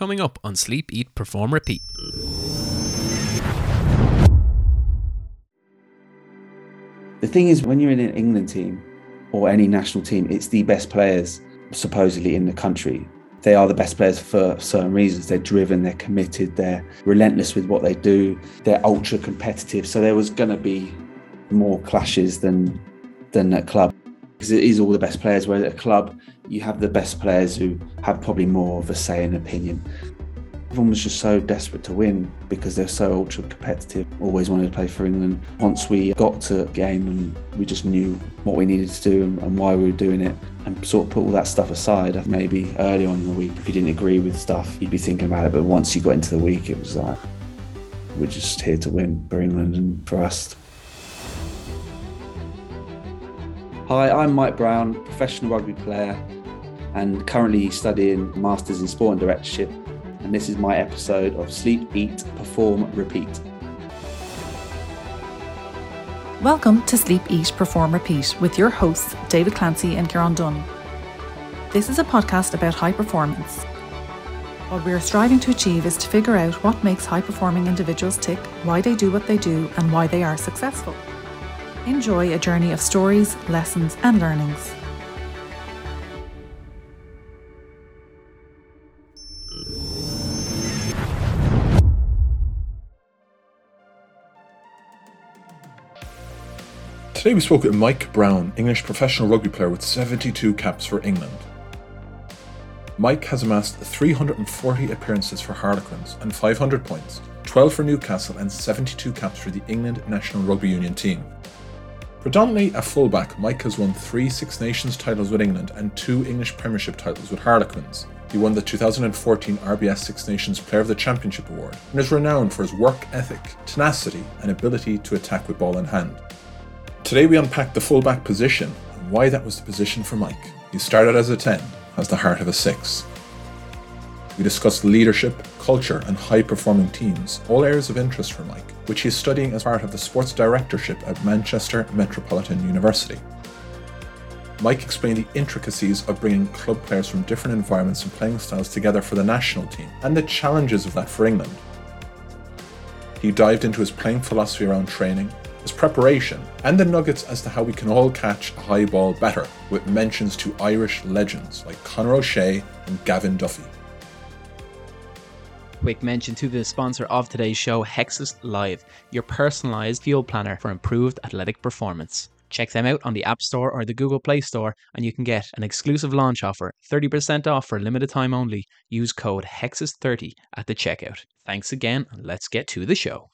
coming up on Sleep, Eat, Perform, Repeat. The thing is, when you're in an England team or any national team, it's the best players supposedly in the country. They are the best players for certain reasons. They're driven, they're committed, they're relentless with what they do, they're ultra competitive. So there was going to be more clashes than than at club because it is all the best players. Where at a club, you have the best players who have probably more of a say and opinion. Everyone was just so desperate to win because they're so ultra competitive. Always wanted to play for England. Once we got to game and we just knew what we needed to do and, and why we were doing it, and sort of put all that stuff aside. Maybe early on in the week, if you didn't agree with stuff, you'd be thinking about it. But once you got into the week, it was like we're just here to win for England and for us. Hi, I'm Mike Brown, professional rugby player and currently studying Masters in Sport and Directorship. And this is my episode of Sleep, Eat, Perform, Repeat. Welcome to Sleep, Eat, Perform, Repeat with your hosts, David Clancy and Kieran Dunn. This is a podcast about high performance. What we are striving to achieve is to figure out what makes high performing individuals tick, why they do what they do, and why they are successful. Enjoy a journey of stories, lessons, and learnings. Today we spoke with Mike Brown, English professional rugby player with 72 caps for England. Mike has amassed 340 appearances for Harlequins and 500 points, 12 for Newcastle and 72 caps for the England National Rugby Union team. Predominantly a fullback, Mike has won three Six Nations titles with England and two English Premiership titles with Harlequins. He won the 2014 RBS Six Nations Player of the Championship Award and is renowned for his work ethic, tenacity, and ability to attack with ball in hand. Today we unpack the fullback position and why that was the position for Mike. He started as a 10, has the heart of a 6. We discussed leadership, culture, and high performing teams, all areas of interest for Mike, which he is studying as part of the sports directorship at Manchester Metropolitan University. Mike explained the intricacies of bringing club players from different environments and playing styles together for the national team, and the challenges of that for England. He dived into his playing philosophy around training, his preparation, and the nuggets as to how we can all catch a high ball better, with mentions to Irish legends like Conor O'Shea and Gavin Duffy. Quick mention to the sponsor of today's show, Hexis Live, your personalized fuel planner for improved athletic performance. Check them out on the App Store or the Google Play Store, and you can get an exclusive launch offer 30% off for limited time only. Use code HEXIS30 at the checkout. Thanks again, and let's get to the show.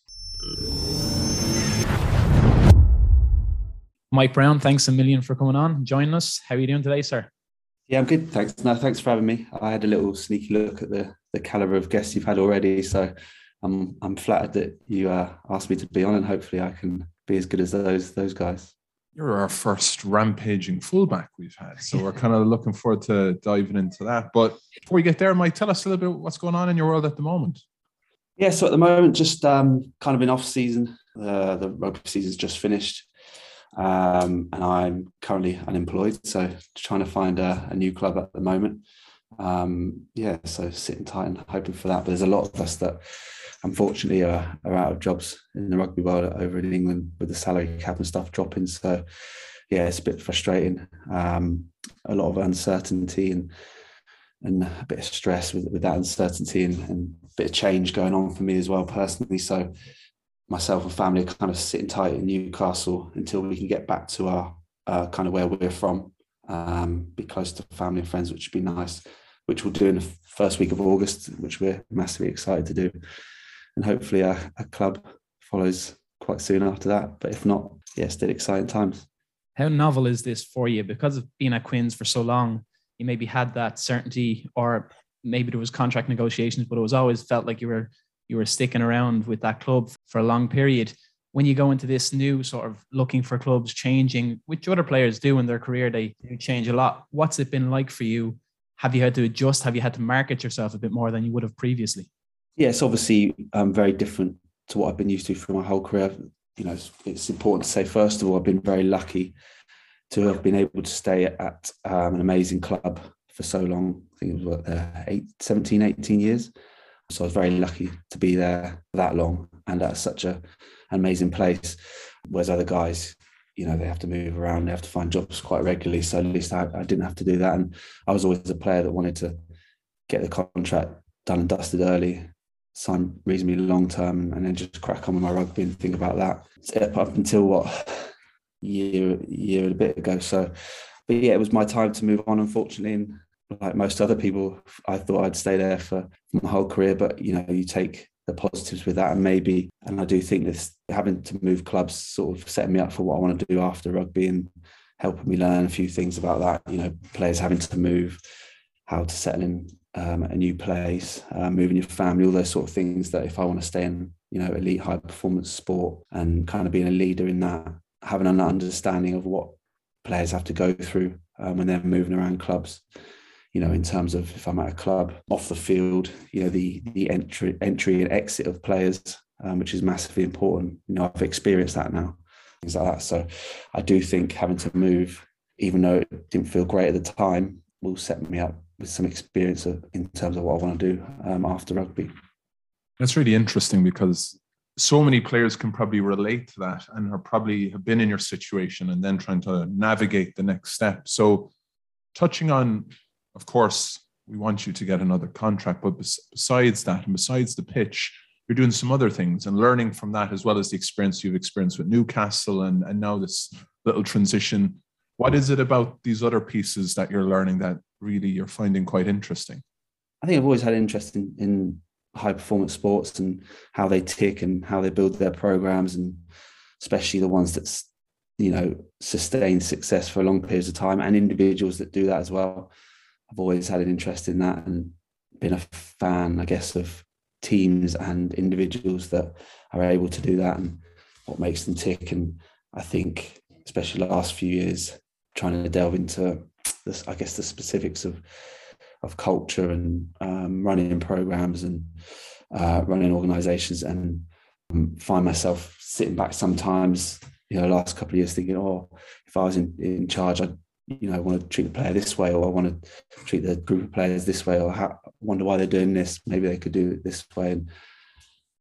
Mike Brown, thanks a million for coming on, joining us. How are you doing today, sir? Yeah, I'm good. Thanks. No, thanks for having me. I had a little sneaky look at the the caliber of guests you've had already, so I'm I'm flattered that you uh, asked me to be on, and hopefully I can be as good as those those guys. You're our first rampaging fullback we've had, so we're kind of looking forward to diving into that. But before we get there, Mike, tell us a little bit what's going on in your world at the moment. Yeah, so at the moment, just um, kind of in off season. Uh, the rugby season's just finished. Um, and I'm currently unemployed, so trying to find a, a new club at the moment. Um, yeah, so sitting tight and hoping for that. But there's a lot of us that unfortunately are, are out of jobs in the rugby world over in England with the salary cap and stuff dropping. So yeah, it's a bit frustrating. Um, a lot of uncertainty and and a bit of stress with, with that uncertainty and, and a bit of change going on for me as well personally. So myself and family are kind of sitting tight in Newcastle until we can get back to our uh, kind of where we're from, um, be close to family and friends, which would be nice, which we'll do in the first week of August, which we're massively excited to do. And hopefully a, a club follows quite soon after that. But if not, yeah, still exciting times. How novel is this for you? Because of being at Quins for so long, you maybe had that certainty, or maybe there was contract negotiations, but it was always felt like you were you were sticking around with that club for a long period. When you go into this new sort of looking for clubs changing, which other players do in their career, they do change a lot. What's it been like for you? Have you had to adjust? Have you had to market yourself a bit more than you would have previously? It's obviously um, very different to what I've been used to for my whole career. You know, it's, it's, important to say, first of all, I've been very lucky to have been able to stay at um, an amazing club for so long. I think it was what, uh, eight, 17, 18 years. So I was very lucky to be there that long and at such a, an amazing place. Whereas other guys, you know, they have to move around, they have to find jobs quite regularly. So at least I, I didn't have to do that. And I was always a player that wanted to get the contract done and dusted early, sign reasonably long term, and then just crack on with my rugby and think about that up until what year year and a bit ago. So, but yeah, it was my time to move on. Unfortunately, and like most other people, I thought I'd stay there for my whole career. But you know, you take the positives with that, and maybe, and I do think this having to move clubs sort of set me up for what I want to do after rugby and helping me learn a few things about that. You know, players having to move, how to settle in um, a new place, uh, moving your family, all those sort of things that if I want to stay in, you know, elite high performance sport and kind of being a leader in that, having an understanding of what players have to go through um, when they're moving around clubs. You know, in terms of if I'm at a club off the field, you know, the the entry entry and exit of players, um, which is massively important. You know, I've experienced that now, things like that. So, I do think having to move, even though it didn't feel great at the time, will set me up with some experience in terms of what I want to do um, after rugby. That's really interesting because so many players can probably relate to that and are probably have been in your situation and then trying to navigate the next step. So, touching on, of course, we want you to get another contract, but besides that, and besides the pitch, you're doing some other things and learning from that as well as the experience you've experienced with Newcastle and, and now this little transition. What is it about these other pieces that you're learning that really you're finding quite interesting? I think I've always had interest in, in high performance sports and how they tick and how they build their programs and especially the ones that you know sustain success for long periods of time and individuals that do that as well i've always had an interest in that and been a fan i guess of teams and individuals that are able to do that and what makes them tick. And i think especially the last few years trying to delve into this i guess the specifics of of culture and um, running programs and uh, running organizations and um, find myself sitting back sometimes you know last couple of years thinking oh if i was in, in charge i'd you know I want to treat the player this way or i want to treat the group of players this way or how, wonder why they're doing this maybe they could do it this way and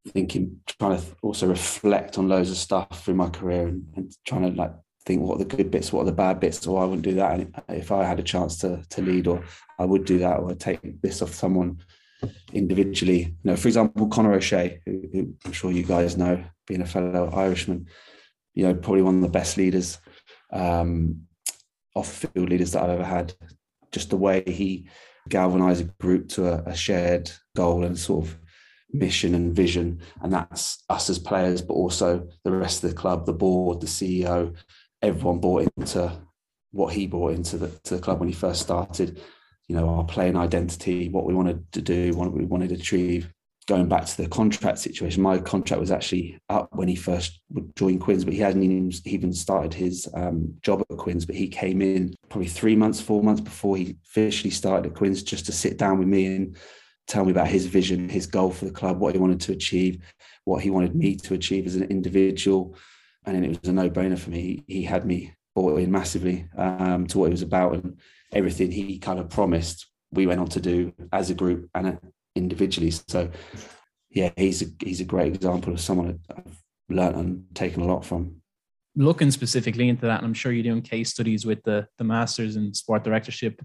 thinking trying to also reflect on loads of stuff through my career and, and trying to like think what are the good bits, what are the bad bits, or I wouldn't do that. And if I had a chance to to lead, or I would do that, or I'd take this off someone individually. You know, for example, Conor O'Shea, who, who, I'm sure you guys know, being a fellow Irishman, you know, probably one of the best leaders, um, off-field leaders that I've ever had. Just the way he galvanized a group to a, a shared goal and sort of mission and vision, and that's us as players, but also the rest of the club, the board, the CEO, everyone bought into what he brought into the, the club when he first started. You know, our playing identity, what we wanted to do, what we wanted to achieve. Going back to the contract situation, my contract was actually up when he first joined Quins, but he hadn't even, started his um, job at Quins. But he came in probably three months, four months before he officially started at Quins, just to sit down with me and tell me about his vision, his goal for the club, what he wanted to achieve, what he wanted me to achieve as an individual, and it was a no-brainer for me. He, had me bought in massively um, to what it was about, and everything he kind of promised, we went on to do as a group and individually. So, yeah, he's a, he's a great example of someone I've learned and taken a lot from. Looking specifically into that, and I'm sure you're doing case studies with the the masters in sport directorship.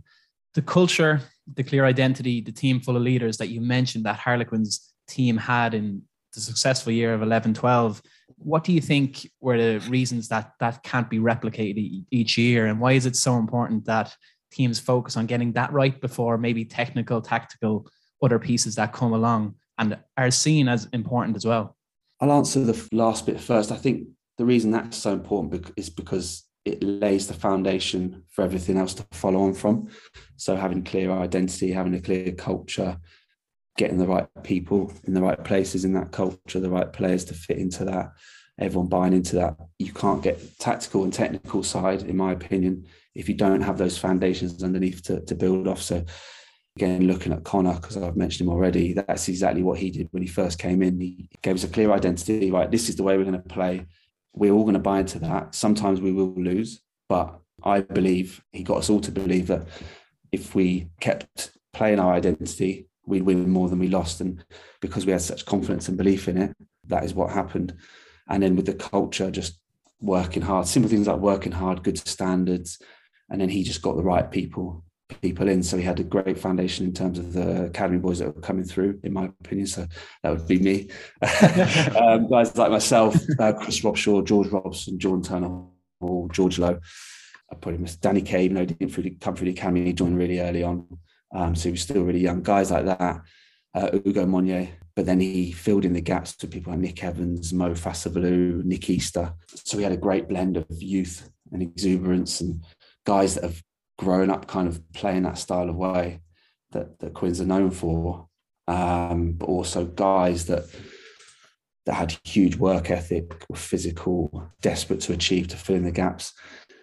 The culture, the clear identity, the team full of leaders that you mentioned that Harlequins team had in the successful year of 11 12 what do you think were the reasons that that can't be replicated each year and why is it so important that teams focus on getting that right before maybe technical tactical other pieces that come along and are seen as important as well i'll answer the last bit first i think the reason that's so important is because it lays the foundation for everything else to follow on from so having clear identity having a clear culture getting the right people in the right places in that culture, the right players to fit into that, everyone buying into that. You can't get tactical and technical side, in my opinion, if you don't have those foundations underneath to, to build off. So again, looking at Conor, because I've mentioned him already, that's exactly what he did when he first came in. He gave us a clear identity, right? This is the way we're going to play. We're all going to buy into that. Sometimes we will lose, but I believe he got us all to believe that if we kept playing our identity, we'd win more than we lost. And because we had such confidence and belief in it, that is what happened. And then with the culture, just working hard, simple things like working hard, good standards. And then he just got the right people people in. So he had a great foundation in terms of the academy boys that were coming through, in my opinion. So that would be me. um, guys like myself, uh, Chris Robshaw, George Robson, Jordan Turner, or George Lowe. I probably missed Danny Care, you know, didn't really come through the academy, he joined really early on. Um, so he was still really young. Guys like that, uh, Ugo Monye, but then he filled in the gaps with people like Nick Evans, Mo Fa'asavalu, Nick Easter. So we had a great blend of youth and exuberance and guys that have grown up kind of playing that style of way that, that Quins are known for. Um, but also guys that that had huge work ethic, were physical, desperate to achieve to fill in the gaps.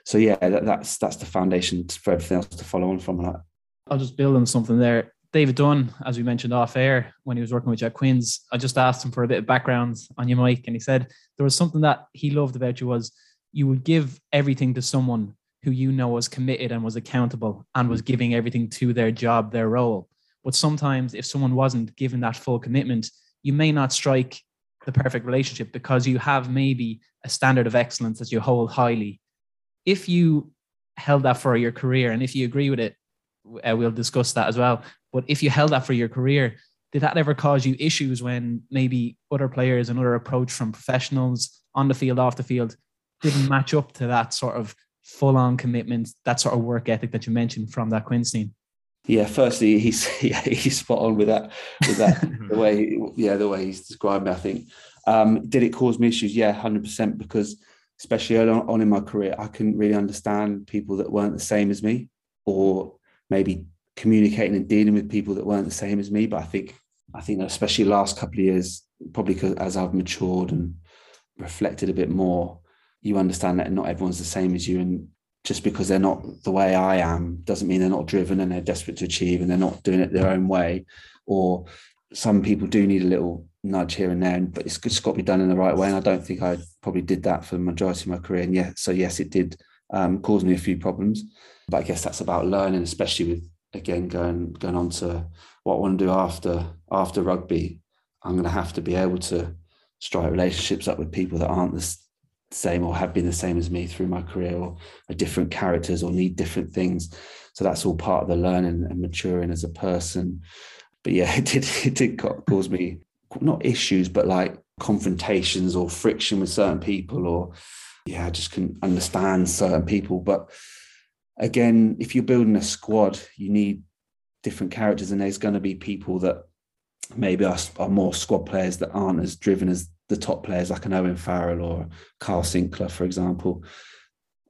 So yeah, that, that's that's the foundation for everything else to follow on from. That. I'll just build on something there. David Dunn, as we mentioned off air when he was working with Jack Quins, I just asked him for a bit of background on you, Mike, and he said there was something that he loved about you was you would give everything to someone who you know was committed and was accountable and was giving everything to their job, their role. But sometimes if someone wasn't given that full commitment, you may not strike the perfect relationship because you have maybe a standard of excellence that you hold highly. If you held that for your career and if you agree with it, uh, we'll discuss that as well. But if you held that for your career, did that ever cause you issues when maybe other players and other approach from professionals on the field, off the field, didn't match up to that sort of full on commitment, that sort of work ethic that you mentioned from that Quins team? Yeah, firstly, he's yeah, he's spot on with that. With that, the way yeah, the way he's described me. I think um, did it cause me issues? Yeah, hundred percent. Because especially early on in my career, I couldn't really understand people that weren't the same as me, or maybe communicating and dealing with people that weren't the same as me. But I think I think especially last couple of years, probably as I've matured and reflected a bit more, you understand that not everyone's the same as you, and just because they're not the way I am doesn't mean they're not driven and they're desperate to achieve and they're not doing it their own way. Or some people do need a little nudge here and there, but it's just got to be done in the right way. And I don't think I probably did that for the majority of my career. And yeah, so yes, it did um, cause me a few problems. But I guess that's about learning, especially with again going going on to what I want to do after after rugby. I'm going to have to be able to strike relationships up with people that aren't the same or have been the same as me through my career or are different characters or need different things. So that's all part of the learning and maturing as a person. But yeah, it did it did cause me not issues, but like confrontations or friction with certain people or yeah, I just couldn't understand certain people. But again, if you're building a squad, you need different characters, and there's going to be people that maybe are, are more squad players that aren't as driven as the top players, like an Owen Farrell or Kyle Sinckler, for example.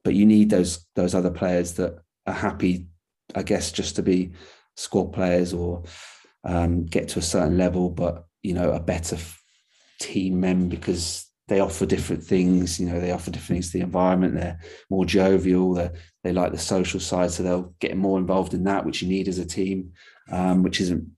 But you need those those other players that are happy, I guess, just to be squad players or um, get to a certain level, but you know, a better team men because they offer different things. You know, they offer different things to the environment. They're more jovial. They they like the social side, so they'll get more involved in that, which you need as a team, um, which isn't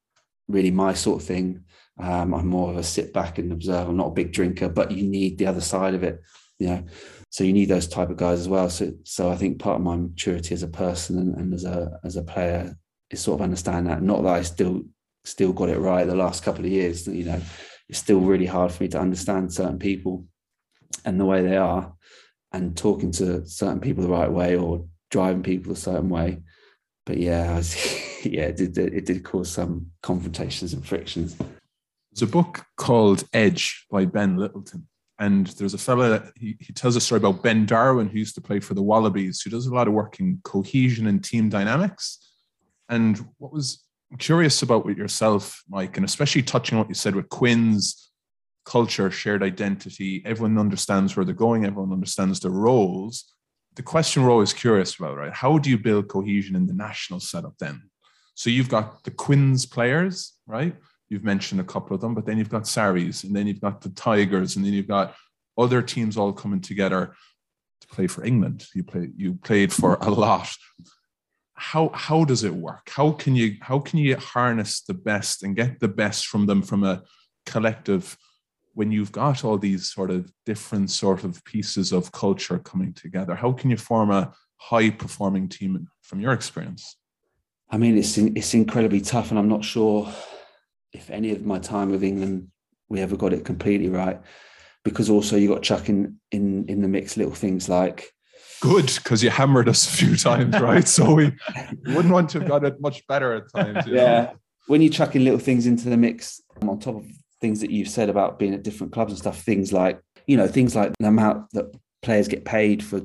really my sort of thing. Um, I'm more of a sit back and observe. I'm not a big drinker, but you need the other side of it. You know, so you need those type of guys as well. So so I think part of my maturity as a person and, and as a as a player is sort of understand that. Not that I still still got it right the last couple of years. You know, it's still really hard for me to understand certain people and the way they are and talking to certain people the right way or driving people a certain way but yeah was, yeah it did, it did cause some confrontations and frictions there's a book called edge by ben lyttleton and there's a fella that he, he tells a story about ben darwin who used to play for the wallabies who does a lot of work in cohesion and team dynamics and what was curious about with yourself, Mike, and especially touching what you said with Quins, culture, shared identity. Everyone understands where they're going. Everyone understands their roles. The question we're always curious about, right? How do you build cohesion in the national setup then? So you've got the Quins players, right? You've mentioned a couple of them, but then you've got Sarries, and then you've got the Tigers, and then you've got other teams all coming together to play for England. You play, you played for a lot. How how does it work? How can you how can you harness the best and get the best from them from a collective when you've got all these sort of different sort of pieces of culture coming together? How can you form a high performing team from your experience? I mean, it's it's incredibly tough, and I'm not sure if any of my time with England we ever got it completely right, because also you got chucking in in the mix little things like good because you hammered us a few times, right? so we wouldn't want to have got it much better at times. yeah, know? when you chuck in little things into the mix on top of things that you've said about being at different clubs and stuff, things like you know things like the amount that players get paid for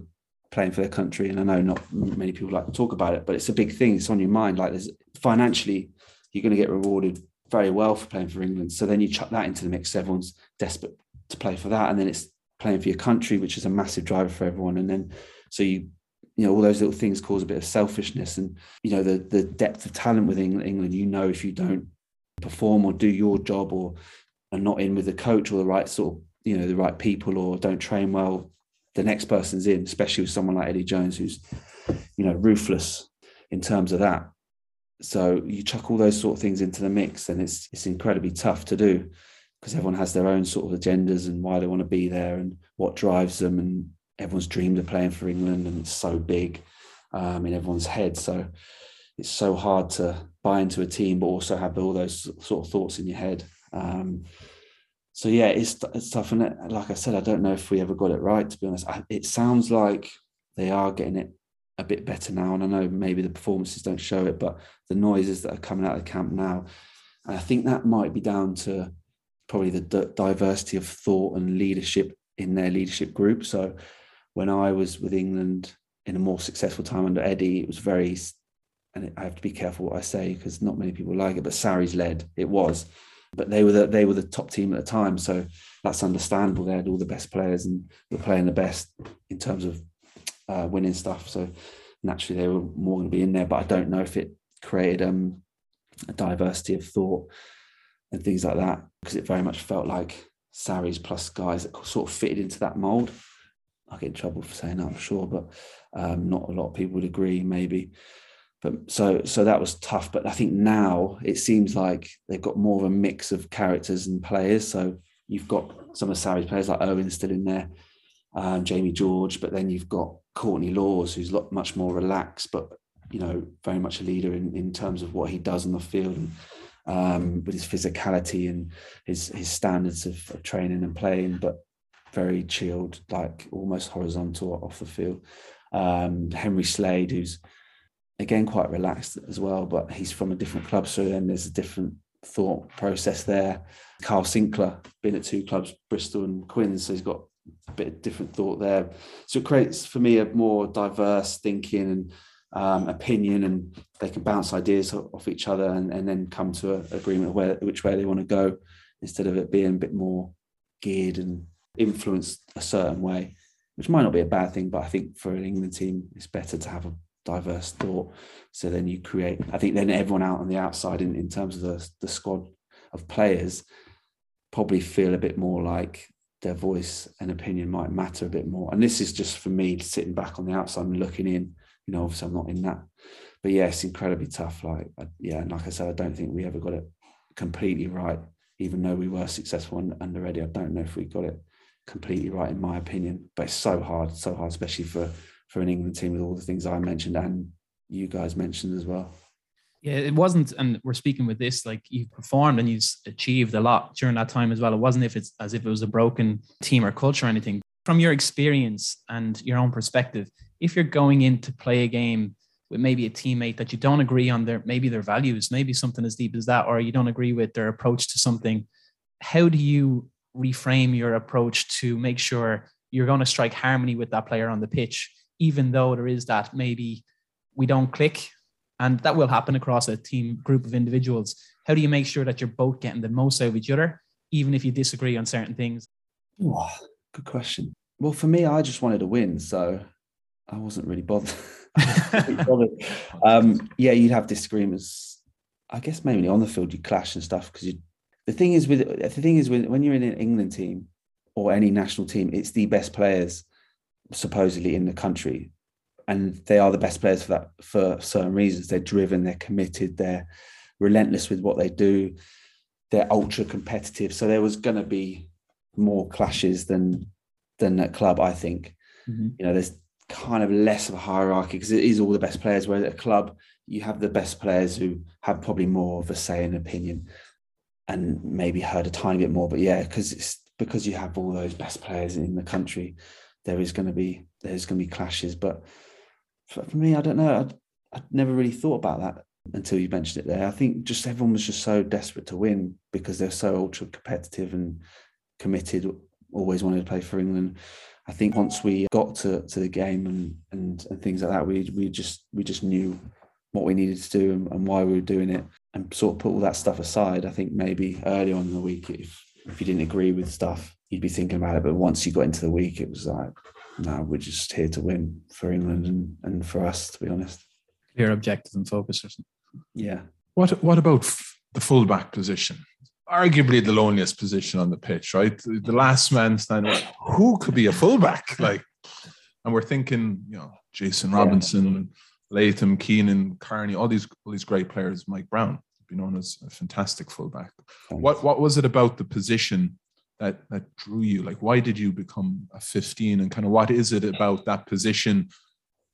playing for their country. And I know not many people like to talk about it, but it's a big thing. It's on your mind. Like there's financially, you're going to get rewarded very well for playing for England. So then you chuck that into the mix. Everyone's desperate to play for that, and then it's playing for your country, which is a massive driver for everyone. And then so you you know all those little things cause a bit of selfishness and you know the the depth of talent within england you know if you don't perform or do your job or are not in with the coach or the right sort of you know the right people or don't train well the next person's in, especially with someone like Eddie Jones, who's, you know, ruthless in terms of that. So you chuck all those sort of things into the mix, and it's it's incredibly tough to do because everyone has their own sort of agendas and why they want to be there and what drives them, and everyone's dreamed of playing for England, and it's so big um, in everyone's head. So it's so hard to buy into a team, but also have all those sort of thoughts in your head. Um, so yeah, it's it's tough, and like I said, I don't know if we ever got it right. To be honest, I, it sounds like they are getting it a bit better now, and I know maybe the performances don't show it, but the noises that are coming out of the camp now, and I think that might be down to probably the diversity of thought and leadership in their leadership group. So when I was with England in a more successful time under Eddie, it was very, and I have to be careful what I say because not many people like it, but Sarries led. It was but they were the, they were the top team at the time, so that's understandable. They had all the best players and were playing the best in terms of uh, winning stuff. So naturally, they were more going to be in there. But I don't know if it created um, a diversity of thought and things like that because it very much felt like Sarries plus guys that sort of fitted into that mold. I get in trouble for saying that, I'm sure, but um, not a lot of people would agree, maybe. But so so that was tough. But I think now it seems like they've got more of a mix of characters and players. So you've got some of Sarries players like Owen still in there, Jamie George, but then you've got Courtney Lawes, who's much more relaxed, but you know, very much a leader in, in terms of what he does on the field and um, with his physicality and his his standards of, of, training and playing, but very chilled, like almost horizontal off the field. Um, Henry Slade, who's again quite relaxed as well, but he's from a different club, so then there's a different thought process there. Kyle Sinckler, been at two clubs, Bristol and Quins, so he's got a bit of different thought there. So it creates for me a more diverse thinking and um, opinion, and they can bounce ideas off each other and, and then come to an agreement of where which way they want to go, instead of it being a bit more geared and influenced a certain way, which might not be a bad thing, but I think for an England team, it's better to have a diverse thought. So then you create, I think then everyone out on the outside in, in terms of the, the squad of players probably feel a bit more like their voice and opinion might matter a bit more. And this is just for me sitting back on the outside and looking in, you know, obviously I'm not in that, but yeah, it's incredibly tough. Like, yeah. And like I said, I don't think we ever got it completely right, even though we were successful under Eddie. I don't know if we got it completely right in my opinion, but it's so hard, so hard, especially for for an England team with all the things I mentioned and you guys mentioned as well. Yeah, it wasn't, and we're speaking with this like you performed and you've achieved a lot during that time as well. It wasn't if it's as if it was a broken team or culture or anything. From your experience and your own perspective, if you're going in to play a game with maybe a teammate that you don't agree on their maybe their values, maybe something as deep as that, or you don't agree with their approach to something, how do you reframe your approach to make sure you're going to strike harmony with that player on the pitch even though there is that maybe we don't click and that will happen across a team group of individuals. How do you make sure that you're both getting the most out of each other even if you disagree on certain things? Oh, good question. Well for me i just wanted to win so i wasn't really bothered, um, yeah you'd have disagreements i guess mainly on the field you clash and stuff because you the thing is with the thing is with, when you're in an england team or any national team it's the best players supposedly in the country and they are the best players for that for certain reasons they're driven they're committed they're relentless with what they do they're ultra competitive so there was going to be more clashes than than at club i think mm-hmm. you know there's kind of less of a hierarchy because it is all the best players. Whereas at a club, you have the best players who have probably more of a say and opinion, and maybe heard a tiny bit more. But yeah, because it's because you have all those best players in the country, there is going to be there's going to be clashes. But for, me, I don't know. I'd, I'd never really thought about that until you mentioned it there. I think just everyone was just so desperate to win because they're so ultra competitive and committed, always wanted to play for England. I think once we got to, to the game and, and and things like that, we we just we just knew what we needed to do and, and why we were doing it and sort of put all that stuff aside. I think maybe early on in the week, if if you didn't agree with stuff, you'd be thinking about it. But once you got into the week, it was like, no, we're just here to win for England and, and for us, to be honest. Clear objective and focus or something. Yeah. What what about f- the fullback position? Arguably the loneliest position on the pitch, right? The the last man standing. Who could be a fullback? Like, and we're thinking, you know, Jason Robinson, Latham, Keenan, Kearney, all these all these great players. Mike Brown, be known as a fantastic fullback. What what was it about the position that that drew you? Like, why did you become a 15? And kind of what is it about that position,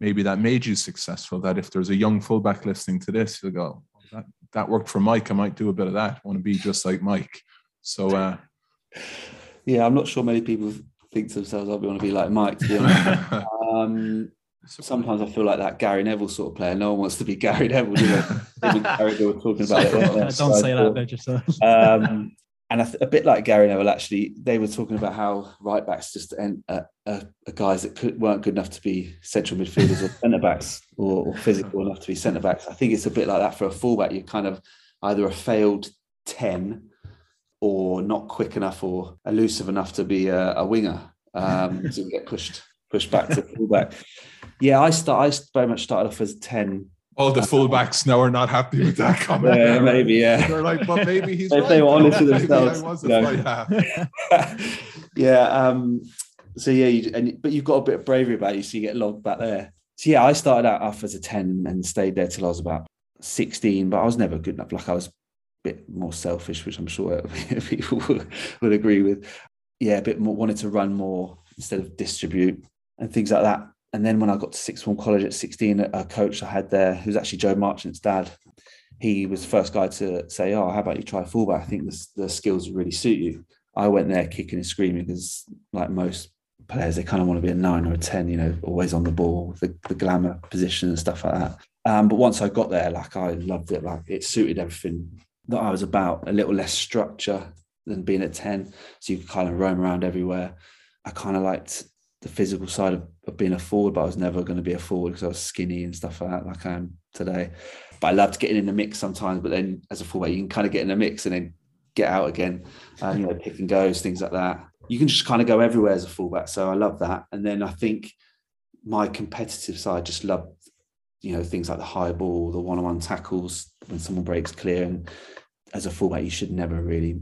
maybe that made you successful? That if there's a young fullback listening to this, you'll go, "Oh, that that worked for Mike. I might do a bit of that. I want to be just like Mike. So uh, Yeah, I'm not sure many people think to themselves, I want to be like Mike, to be honest. um, sometimes I feel like that Gary Neville sort of player. No one wants to be Gary Neville, do they? Even Gary, they were talking about it. weren't? Don't So say I that thought- about yourself. um, and a bit like Gary Neville, actually, they were talking about how right backs just end uh, uh, guys that could, weren't good enough to be central midfielders or centre backs or, or physical enough to be centre backs. I think it's a bit like that for a fullback. You're kind of either a failed 10 or not quick enough or elusive enough to be a, a winger um, to get pushed pushed back to fullback. Yeah, I start. I very much started off as 10 all the fullbacks now are not happy with that comment. Yeah, maybe, yeah. They're like, but maybe he's If right. they were honest with themselves, I was a you know. fly half. yeah. Um, so yeah, you, and but you've got a bit of bravery about you, so you get logged back there. So yeah, I started out off as a ten and stayed there till I was about sixteen, but I was never good enough. Like I was a bit more selfish, which I'm sure people would, would agree with. Yeah, a bit more wanted to run more instead of distribute and things like that. And then when I got to sixth form college at 16, a coach I had there, who's actually Joe Marchant's dad, he was the first guy to say, "Oh, how about you try fullback? I think the, skills really suit you." I went there kicking and screaming because, like most players, they kind of want to be a nine or a ten, you know, always on the ball, the, the glamour position and stuff like that. Um, but once I got there, like I loved it. Like it suited everything that I was about. A little less structure than being at ten, so you could kind of roam around everywhere. I kind of liked the physical side of, of being a forward, but I was never going to be a forward because I was skinny and stuff like that, like I am today. But I loved getting in the mix sometimes. But then as a fullback, you can kind of get in the mix and then get out again, um, you know, pick and goes, things like that. You can just kind of go everywhere as a fullback. So I love that. And then I think my competitive side just loved, you know, things like the high ball, the one-on-one tackles when someone breaks clear. And as a fullback, you should never really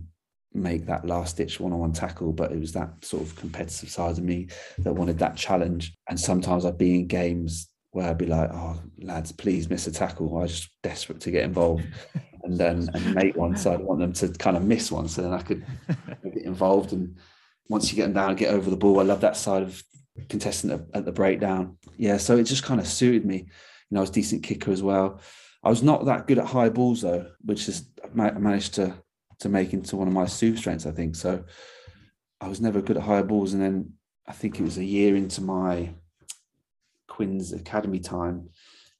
make that last ditch one-on-one tackle but it was that sort of competitive side of me that wanted that challenge. And sometimes I'd be in games where I'd be like oh lads please miss a tackle. I was just desperate to get involved. And then and make one so I'd want them to kind of miss one so then I could get involved. And once you get them down get over the ball I love that side of contestant at, at the breakdown. Yeah so it just kind of suited me. You know I was a decent kicker as well. I was not that good at high balls though which is I managed to to make into one of my super strengths, I think. So I was never good at higher balls. And then I think it was a year into my Quins Academy time.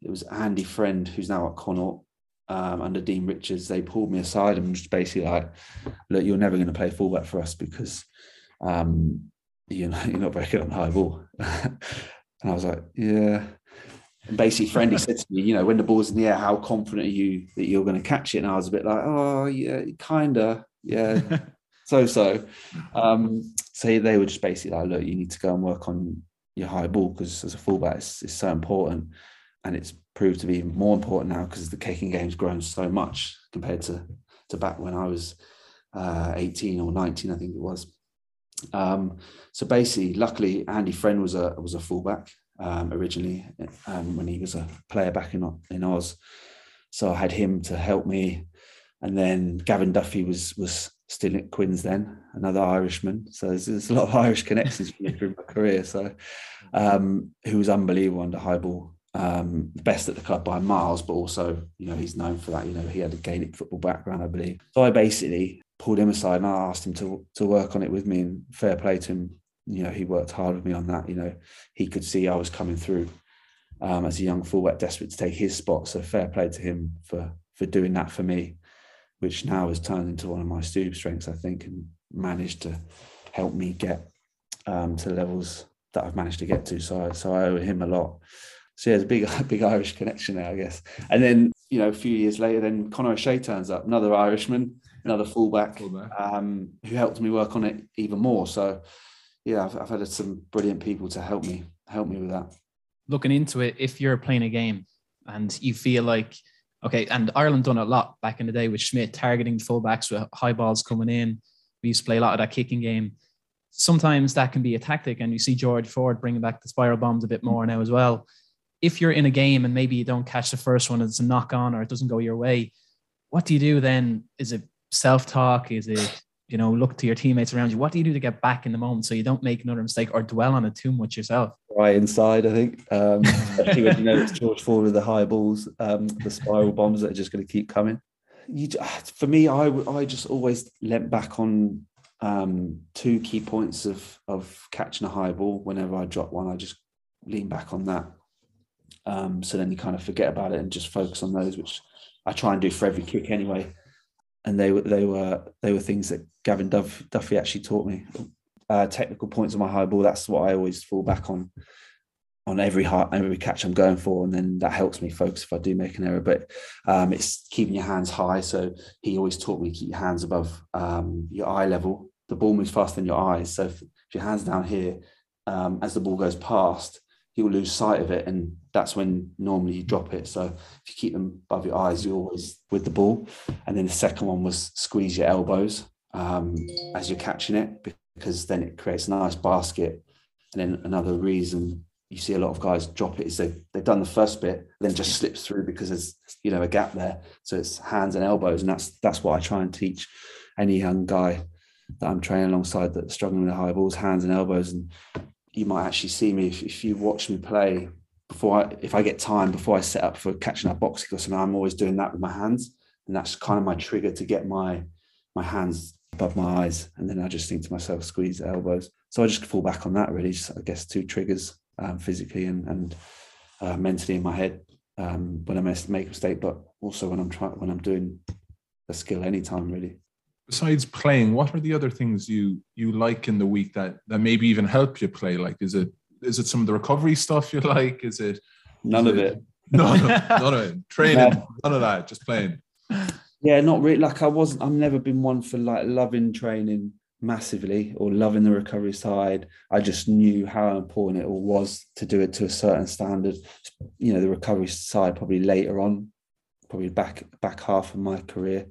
It was Andy Friend, who's now at Connacht, um, under Dean Richards. They pulled me aside and just basically like, look, you're never going to play fullback for us because um, you're, not, you're not very good on high ball. and I was like, yeah. And basically, Friendly said to me, you know, when the ball's in the air, how confident are you that you're going to catch it? And I was a bit like, oh, yeah, kind of, yeah, so so. Um, so they were just basically like, look, you need to go and work on your high ball because as a fullback, it's, it's so important. And it's proved to be even more important now because the kicking game's grown so much compared to, to back when I was uh, 18 or 19, I think it was. Um, so basically, luckily, Andy Friend was a was a fullback um, originally um, when he was a player back in in Oz. So I had him to help me, and then Gavin Duffy was was still at Quins then, another Irishman. So there's, there's a lot of Irish connections through my career. So um, who was unbelievable under high ball. Um, best at the club by miles, but also, you know, he's known for that. You know, he had a Gaelic football background, I believe. So I basically pulled him aside and I asked him to to work on it with me and fair play to him. You know, he worked hard with me on that. You know, he could see I was coming through um, as a young fullback, desperate to take his spot. So fair play to him for for doing that for me, which now has turned into one of my strengths, I think, and managed to help me get um, to levels that I've managed to get to. So, so I owe him a lot. So yeah, there's a big, big Irish connection there, I guess. And then, you know, a few years later, then Conor O'Shea turns up, another Irishman, another fullback, fullback. Um, who helped me work on it even more. So, yeah, I've, I've had some brilliant people to help me, help me with that. Looking into it, if you're playing a game and you feel like, okay, and Ireland done a lot back in the day with Schmidt targeting fullbacks with high balls coming in. We used to play a lot of that kicking game sometimes that can be a tactic. And you see George Ford bringing back the spiral bombs a bit more now as well. If you're in a game and maybe you don't catch the first one, it's a knock on or it doesn't go your way, what do you do then? Is it self talk? Is it, you know, look to your teammates around you? What do you do to get back in the moment so you don't make another mistake or dwell on it too much yourself? Right inside, I think. Um, especially when you know it's George Ford with the high balls, um, the spiral bombs that are just going to keep coming. You, for me, I, I just always leant back on um, two key points of of catching a high ball. Whenever I drop one, I just lean back on that. Um, so then you kind of forget about it and just focus on those, which I try and do for every kick anyway. And they were they were they were things that Gavin Duff, Duffy actually taught me. Uh, technical points on my high ball. That's what I always fall back on on every high, every catch I'm going for, and then that helps me focus if I do make an error. But um, it's keeping your hands high. So he always taught me to keep your hands above um, your eye level. The ball moves faster than your eyes. So if, if your hands down here, um, as the ball goes past, you'll lose sight of it, and that's when normally you drop it. So if you keep them above your eyes, you're always with the ball. And then the second one was squeeze your elbows um, as you're catching it, because then it creates a nice basket. And then another reason you see a lot of guys drop it is they they've done the first bit, then just slips through because there's you know a gap there. So it's hands and elbows, and that's that's what I try and teach any young guy that I'm training alongside that's struggling with high balls, hands and elbows. And you might actually see me if, if you watch me play before I, if I get time before I set up for catching up boxing or something, I'm always doing that with my hands, and that's kind of my trigger to get my my hands above my eyes, and then I just think to myself, squeeze elbows. So I just fall back on that really. Just I guess two triggers um, physically and, and uh, mentally in my head um, when I make a mistake, but also when I'm trying when I'm doing a skill anytime really. Besides playing, what are the other things you you like in the week that that maybe even help you play? Like, is it is it some of the recovery stuff you like? Is it none is of it? it? No, no, none of it. Training, none of that. Just playing. Yeah, not really. Like I wasn't. I've never been one for like loving training massively or loving the recovery side. I just knew how important it all was to do it to a certain standard. You know, the recovery side probably later on, probably back back half of my career.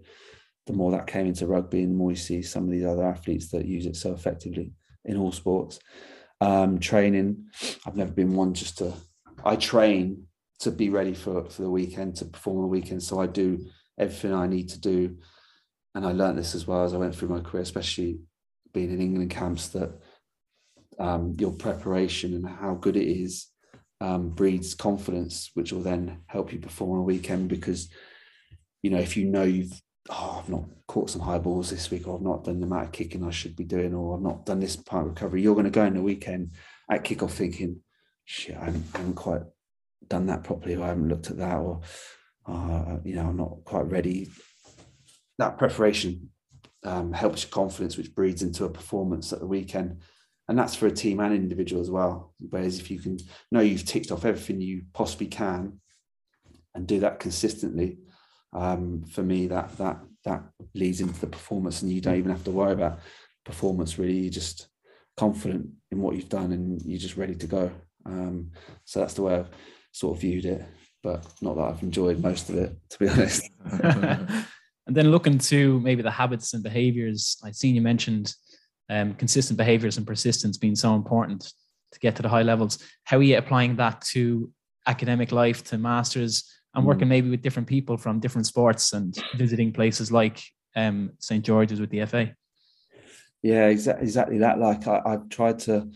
The more that came into rugby, and more you see some of these other athletes that use it so effectively in all sports. Um, training, I've never been one just to. I train to be ready for for the weekend to perform on the weekend. So I do everything I need to do and I learned this as well as I went through my career, especially being in England camps that um, your preparation and how good it is um, breeds confidence, which will then help you perform on a weekend. Because you know, if you know you've oh, I've not caught some high balls this week, or I've not done the amount of kicking I should be doing, or I've not done this part of recovery, you're going to go in the weekend at kickoff thinking, shit, I haven't, I haven't quite done that properly, or I haven't looked at that, or uh, you know, I'm not quite ready. That preparation um, helps your confidence, which breeds into a performance at the weekend. And that's for a team and individual as well. Whereas if you can know you've ticked off everything you possibly can and do that consistently, um, for me that that that leads into the performance, and you don't even have to worry about performance. Really, you're just confident in what you've done, and you're just ready to go. Um, so that's the way I've sort of viewed it, but not that I've enjoyed most of it, to be honest. And then looking to maybe the habits and behaviors, I've seen you mentioned um, consistent behaviors and persistence being so important to get to the high levels. How are you applying that to academic life, to masters, and mm. working maybe with different people from different sports and visiting places like um, St George's with the FA? Yeah, exactly, exactly that. Like I, I've tried to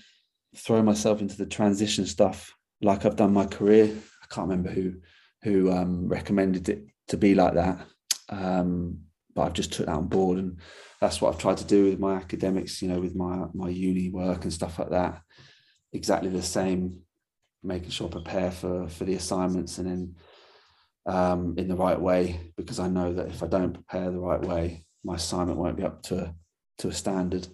throw myself into the transition stuff like I've done my career. I can't remember who who um, recommended it to be like that, um, but I've just took that on board, and that's what I've tried to do with my academics. You know, with my my uni work and stuff like that. Exactly the same, making sure I prepare for for the assignments and then um, in the right way because I know that if I don't prepare the right way, my assignment won't be up to to a standard,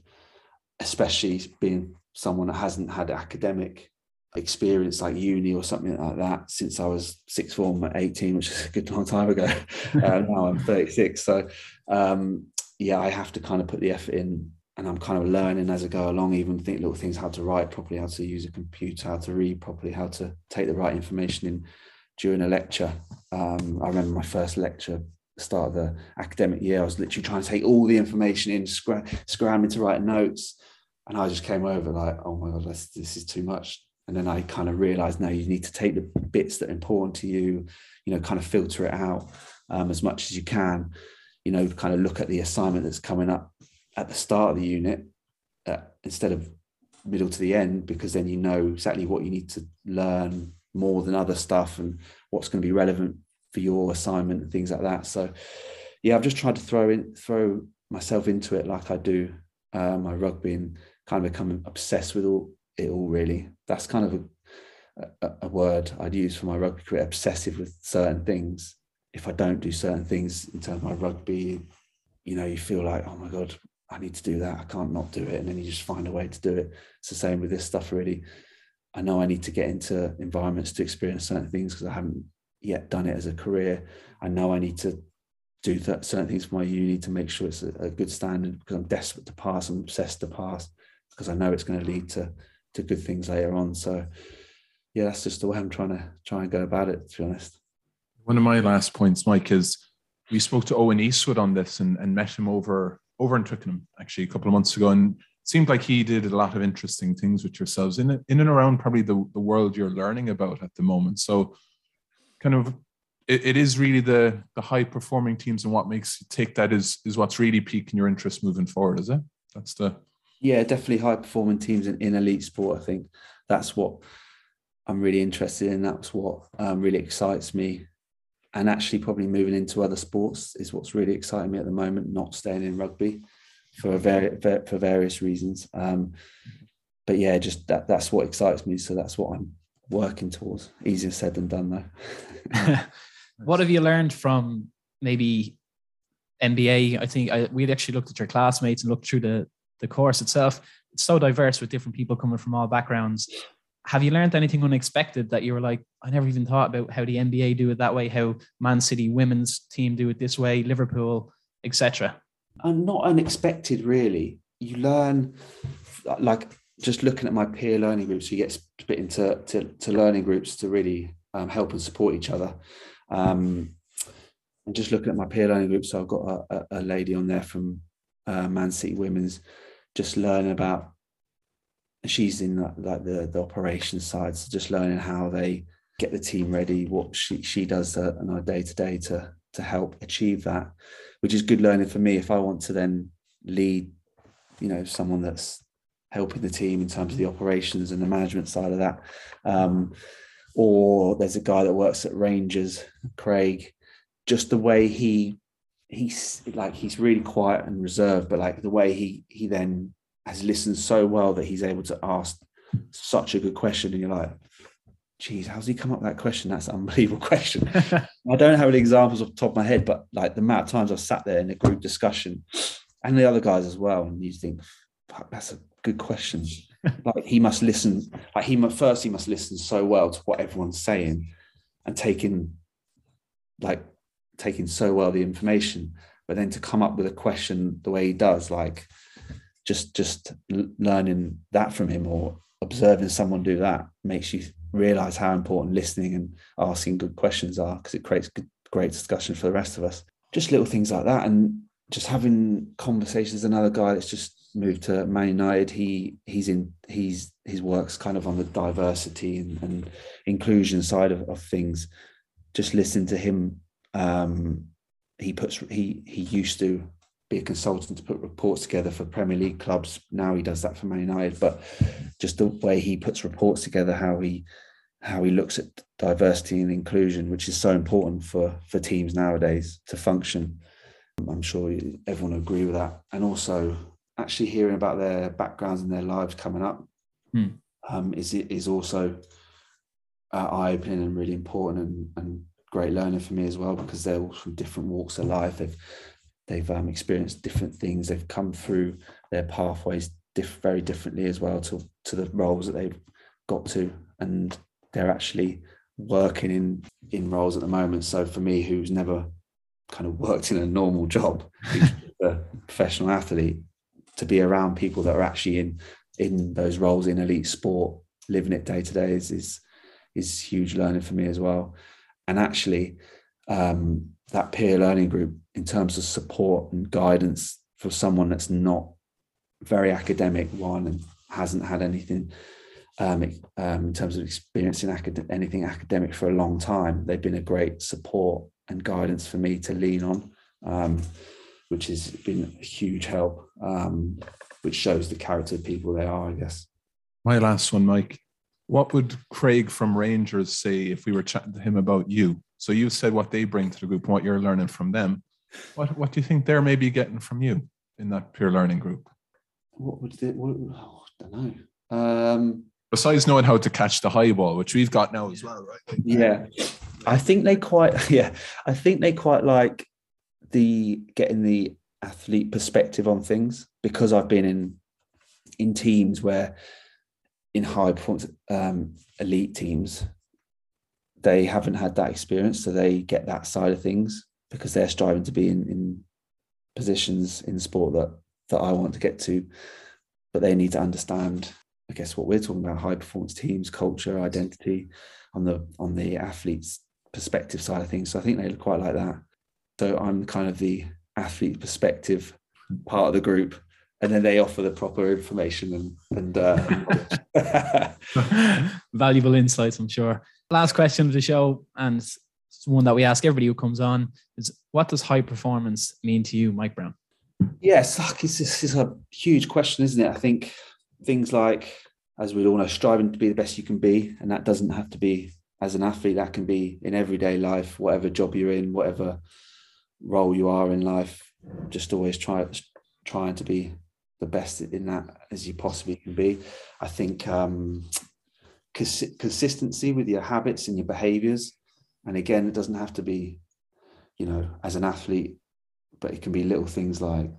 especially being someone that hasn't had academic experience like uni or something like that since I was sixth form at 18, which is a good long time ago. uh, now I'm 36. So um, yeah, I have to kind of put the effort in and I'm kind of learning as I go along, even think little things, how to write properly, how to use a computer, how to read properly, how to take the right information in during a lecture. Um, I remember my first lecture, start of the academic year, I was literally trying to take all the information in, scram- scrambling to write notes. And I just came over like, oh my God, this, this is too much. And then I kind of realized, no, you need to take the bits that are important to you, you know, kind of filter it out um, as much as you can, you know, kind of look at the assignment that's coming up at the start of the unit uh, instead of middle to the end, because then you know exactly what you need to learn more than other stuff and what's going to be relevant for your assignment and things like that. So yeah, I've just tried to throw in throw myself into it like I do uh, my rugby and kind of become obsessed with all it all really. That's kind of a, a, a word I'd use for my rugby career, obsessive with certain things. If I don't do certain things in terms of my rugby, you know, you feel like, oh my God, I need to do that. I can't not do it. And then you just find a way to do it. It's the same with this stuff, really. I know I need to get into environments to experience certain things because I haven't yet done it as a career. I know I need to do that, certain things for my uni to make sure it's a, a, good standard because I'm desperate to pass. I'm obsessed to pass because I know it's going to lead to to good things later on. So yeah, that's just the way I'm trying to try and go about it. To be honest. One of my last points, Mike, is we spoke to Owen Eastwood on this and, and met him over over in Twickenham actually a couple of months ago, and seemed like he did a lot of interesting things with yourselves in in and around probably the, the world you're learning about at the moment. So kind of it, it is really the the high performing teams and what makes you take that is is what's really piquing your interest moving forward, is it? That's the yeah, definitely high performing teams in, in elite sport. I think that's what I'm really interested in. That's what um, really excites me. And actually, probably moving into other sports is what's really exciting me at the moment. Not staying in rugby for for various reasons. Um, but yeah, just that that's what excites me. So that's what I'm working towards. Easier said than done, though. what have you learned from maybe MBA? I think I, we'd actually looked at your classmates and looked through the the course itself. It's so diverse with different people coming from all backgrounds. Have you learned anything unexpected that you were like, I never even thought about how the NBA do it that way, how Man City women's team do it this way, Liverpool, etc and not unexpected really. You learn like just looking at my peer learning groups you get split into to, to learning groups to really um, help and support each other. Um, and just looking at my peer learning groups so i've got a, a lady on there from uh, man city women's just learning about she's in like the, the operations side so just learning how they get the team ready what she, she does uh, on a day to day to to help achieve that which is good learning for me if I want to then lead, you know, someone that's helping the team in terms of the operations and the management side of that. Um, or there's a guy that works at Rangers, Craig, just the way he he's like he's really quiet and reserved, but like the way he he then has listened so well that he's able to ask such a good question, and you're like, geez, how's he come up with that question? That's an unbelievable question. I don't have any examples off the top of my head, but like the amount of times I've sat there in a group discussion and the other guys as well, and you think, that's a good question. like he must listen, like he must, first he must listen so well to what everyone's saying and taking like taking so well the information, but then to come up with a question the way he does, like just just learning that from him or observing someone do that makes you realize how important listening and asking good questions are because it creates good, great discussion for the rest of us. Just little things like that, and just having conversations. Another guy that's just moved to Man United. He he's in he's his works kind of on the diversity and, and inclusion side of, of things. Just listen to him. Um, he puts he he used to be a consultant to put reports together for Premier League clubs. Now he does that for Man United, but just the way he puts reports together, how he how he looks at diversity and inclusion, which is so important for for teams nowadays to function. I'm sure everyone will agree with that. And also, actually hearing about their backgrounds and their lives coming up hmm. um, is is also uh, eye opening and really important and, and great learning for me as well because they're all from different walks of life. They've they've um, experienced different things. They've come through their pathways diff- very differently as well to to the roles that they've got to, and they're actually working in in roles at the moment. So for me, who's never kind of worked in a normal job, a professional athlete, to be around people that are actually in in those roles in elite sport, living it day to day is is is huge learning for me as well. And actually, um, that peer learning group in terms of support and guidance for someone that's not very academic one and hasn't had anything um, um, in terms of experiencing acad- anything academic for a long time. They've been a great support and guidance for me to lean on, um, which has been a huge help, um, which shows the character of people they are, I guess. My last one, Mike. What would Craig from Rangers say if we were chatting to him about you? So you said what they bring to the group and what you're learning from them. What what do you think they're maybe getting from you in that peer learning group? What would they? What, oh, I don't know. Um, Besides knowing how to catch the high ball, which we've got now as well, right? Yeah, I think they quite. Yeah, I think they quite like the getting the athlete perspective on things because I've been in in teams where in high performance um, elite teams they haven't had that experience so they get that side of things because they're striving to be in, in positions in sport that that I want to get to but they need to understand I guess what we're talking about high performance teams culture identity on the on the athletes perspective side of things. So I think they look quite like that. So I'm kind of the athlete perspective part of the group and then they offer the proper information and and uh, valuable insights i'm sure. Last question of the show and it's one that we ask everybody who comes on is what does high performance mean to you mike brown yes this is a huge question isn't it i think things like as we all know striving to be the best you can be and that doesn't have to be as an athlete that can be in everyday life whatever job you're in whatever role you are in life just always try trying to be the best in that as you possibly can be. I think um, cons- consistency with your habits and your behaviors. And again, it doesn't have to be, you know, as an athlete, but it can be little things like,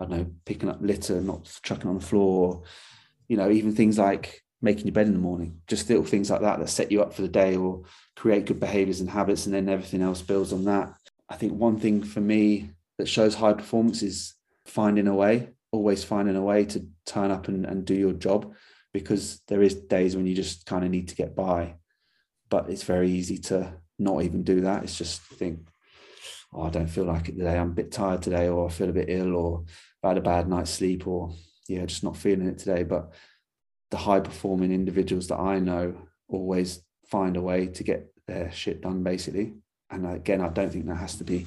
I don't know, picking up litter, not chucking on the floor, you know, even things like making your bed in the morning, just little things like that that set you up for the day or create good behaviors and habits, and then everything else builds on that. I think one thing for me that shows high performance is finding a way always finding a way to turn up and, and do your job because there is days when you just kind of need to get by but it's very easy to not even do that it's just think oh i don't feel like it today i'm a bit tired today or i feel a bit ill or I had a bad night's sleep or yeah just not feeling it today but the high performing individuals that i know always find a way to get their shit done basically and again i don't think that has to be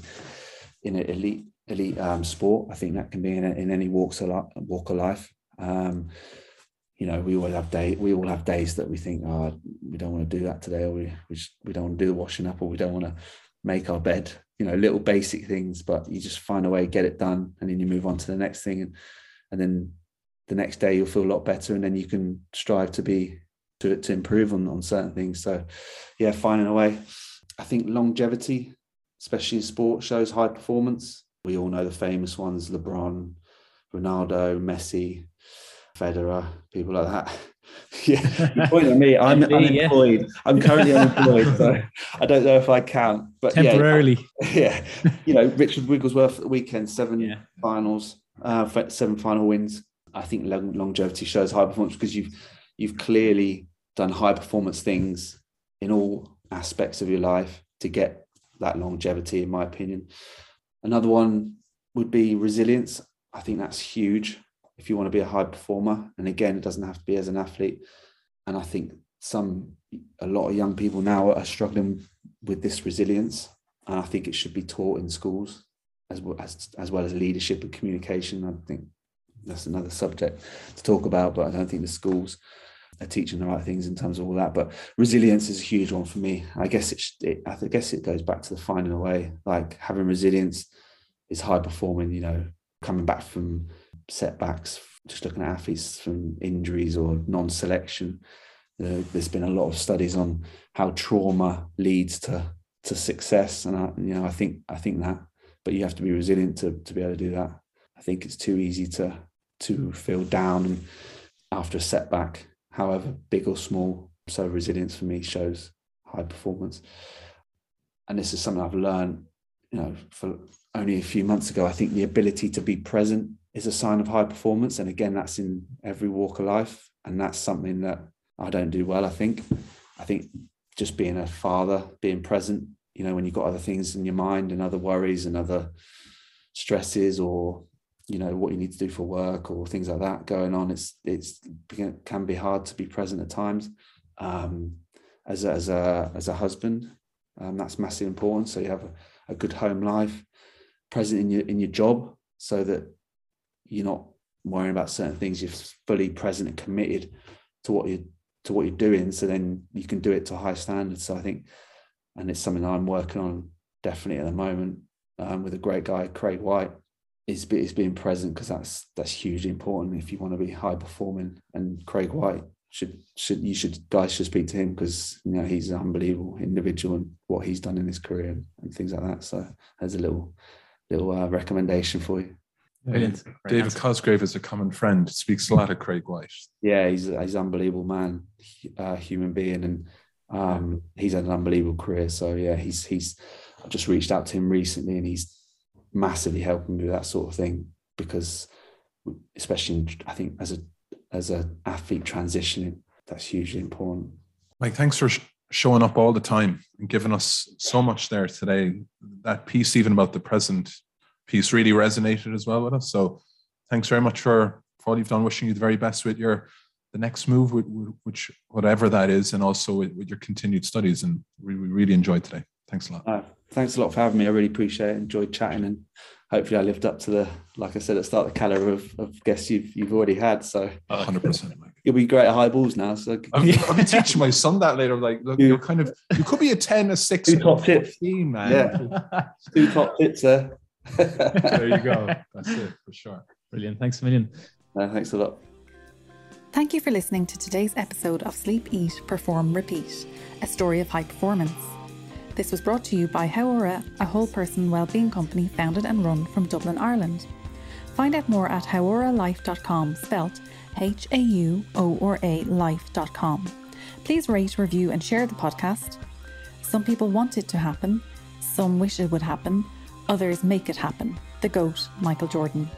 in an elite elite um, sport. I think that can be in, in any walks of life, walk of life. Um, you know, we all have day we all have days that we think, oh, we don't want to do that today, or we we, just, we don't want to do the washing up, or we don't want to make our bed. You know, little basic things, but you just find a way, get it done, and then you move on to the next thing, and and then the next day you'll feel a lot better, and then you can strive to be to to improve on on certain things. So, yeah, finding a way. I think longevity, especially in sport, shows high performance. We all know the famous ones LeBron, Ronaldo, Messi, Federer, people like that. yeah, you point at me. I'm unemployed. Yeah. I'm currently unemployed, so I don't know if I count. But temporarily, yeah, yeah. you know, Richard Wigglesworth at the weekend, seven yeah. finals, uh, seven final wins. I think longevity shows high performance because you've you've clearly done high performance things in all aspects of your life to get that longevity, in my opinion. Another one would be resilience. I think that's huge if you want to be a high performer. And again, it doesn't have to be as an athlete. And I think some, a lot of young people now are struggling with this resilience. And I think it should be taught in schools as well as, as well as leadership and communication. I think that's another subject to talk about. But I don't think the schools are teaching the right things in terms of all that. But resilience is a huge one for me. I guess it, it I guess it goes back to the finding a way. Like having resilience is high performing. You know, coming back from setbacks, just looking at athletes from injuries or non-selection. You know, there's been a lot of studies on how trauma leads to to success, and I, you know, I think I think that. But you have to be resilient to to be able to do that. I think it's too easy to to feel down after a setback however big or small. So resilience for me shows high performance. And this is something I've learned, you know, for only a few months ago. I think the ability to be present is a sign of high performance. And again, that's in every walk of life. And that's something that I don't do well, I think. I think just being a father, being present, you know, when you've got other things in your mind and other worries and other stresses or you know what you need to do for work or things like that going on it's it's it can be hard to be present at times um, as a, as a as a husband um, that's massively important so you have a, a, good home life present in your in your job so that you're not worrying about certain things you're fully present and committed to what you to what you're doing so then you can do it to high standards so i think and it's something i'm working on definitely at the moment um, with a great guy craig white is is being present because that's that's hugely important if you want to be high performing. And Craig White should should you should guys should speak to him because you know he's an unbelievable individual and what he's done in his career and, and things like that. So there's a little little uh, recommendation for you. Brilliant. David Cosgrave is a common friend. Speaks a lot of Craig White. Yeah, he's he's an unbelievable man, uh, human being, and um, he's had an unbelievable career. So yeah, he's he's. I've just reached out to him recently, and he's massively helping me with that sort of thing because especially in, I think as a as a athlete transitioning that's hugely important Mike thanks for sh- showing up all the time and giving us so much there today that piece even about the present piece really resonated as well with us so thanks very much for, for all you've done wishing you the very best with your the next move which whatever that is and also with, with your continued studies and we, we really enjoyed today thanks a lot uh, thanks a lot for having me. I really appreciate it. Enjoyed chatting and hopefully I lived up to the, like I said at the start, the caliber of, of guests you've you've already had. So 100%. You'll be great at high balls now. So I'm, I'm teaching my son that later. Like, look, you, are kind of you could be a 10, a 6, two top tips. man. Yeah. Two top tips there. There you go. That's it for sure. Brilliant. Thanks a million. Uh, thanks a lot. Thank you for listening to today's episode of Sleep, Eat, Perform, Repeat, a story of high performance. This was brought to you by Hauora, a whole person wellbeing company founded and run from Dublin, Ireland. Find out more at hauoralife.com, spelt H A U O R A life.com. Please rate, review, and share the podcast. Some people want it to happen, some wish it would happen, others make it happen. The GOAT, Michael Jordan.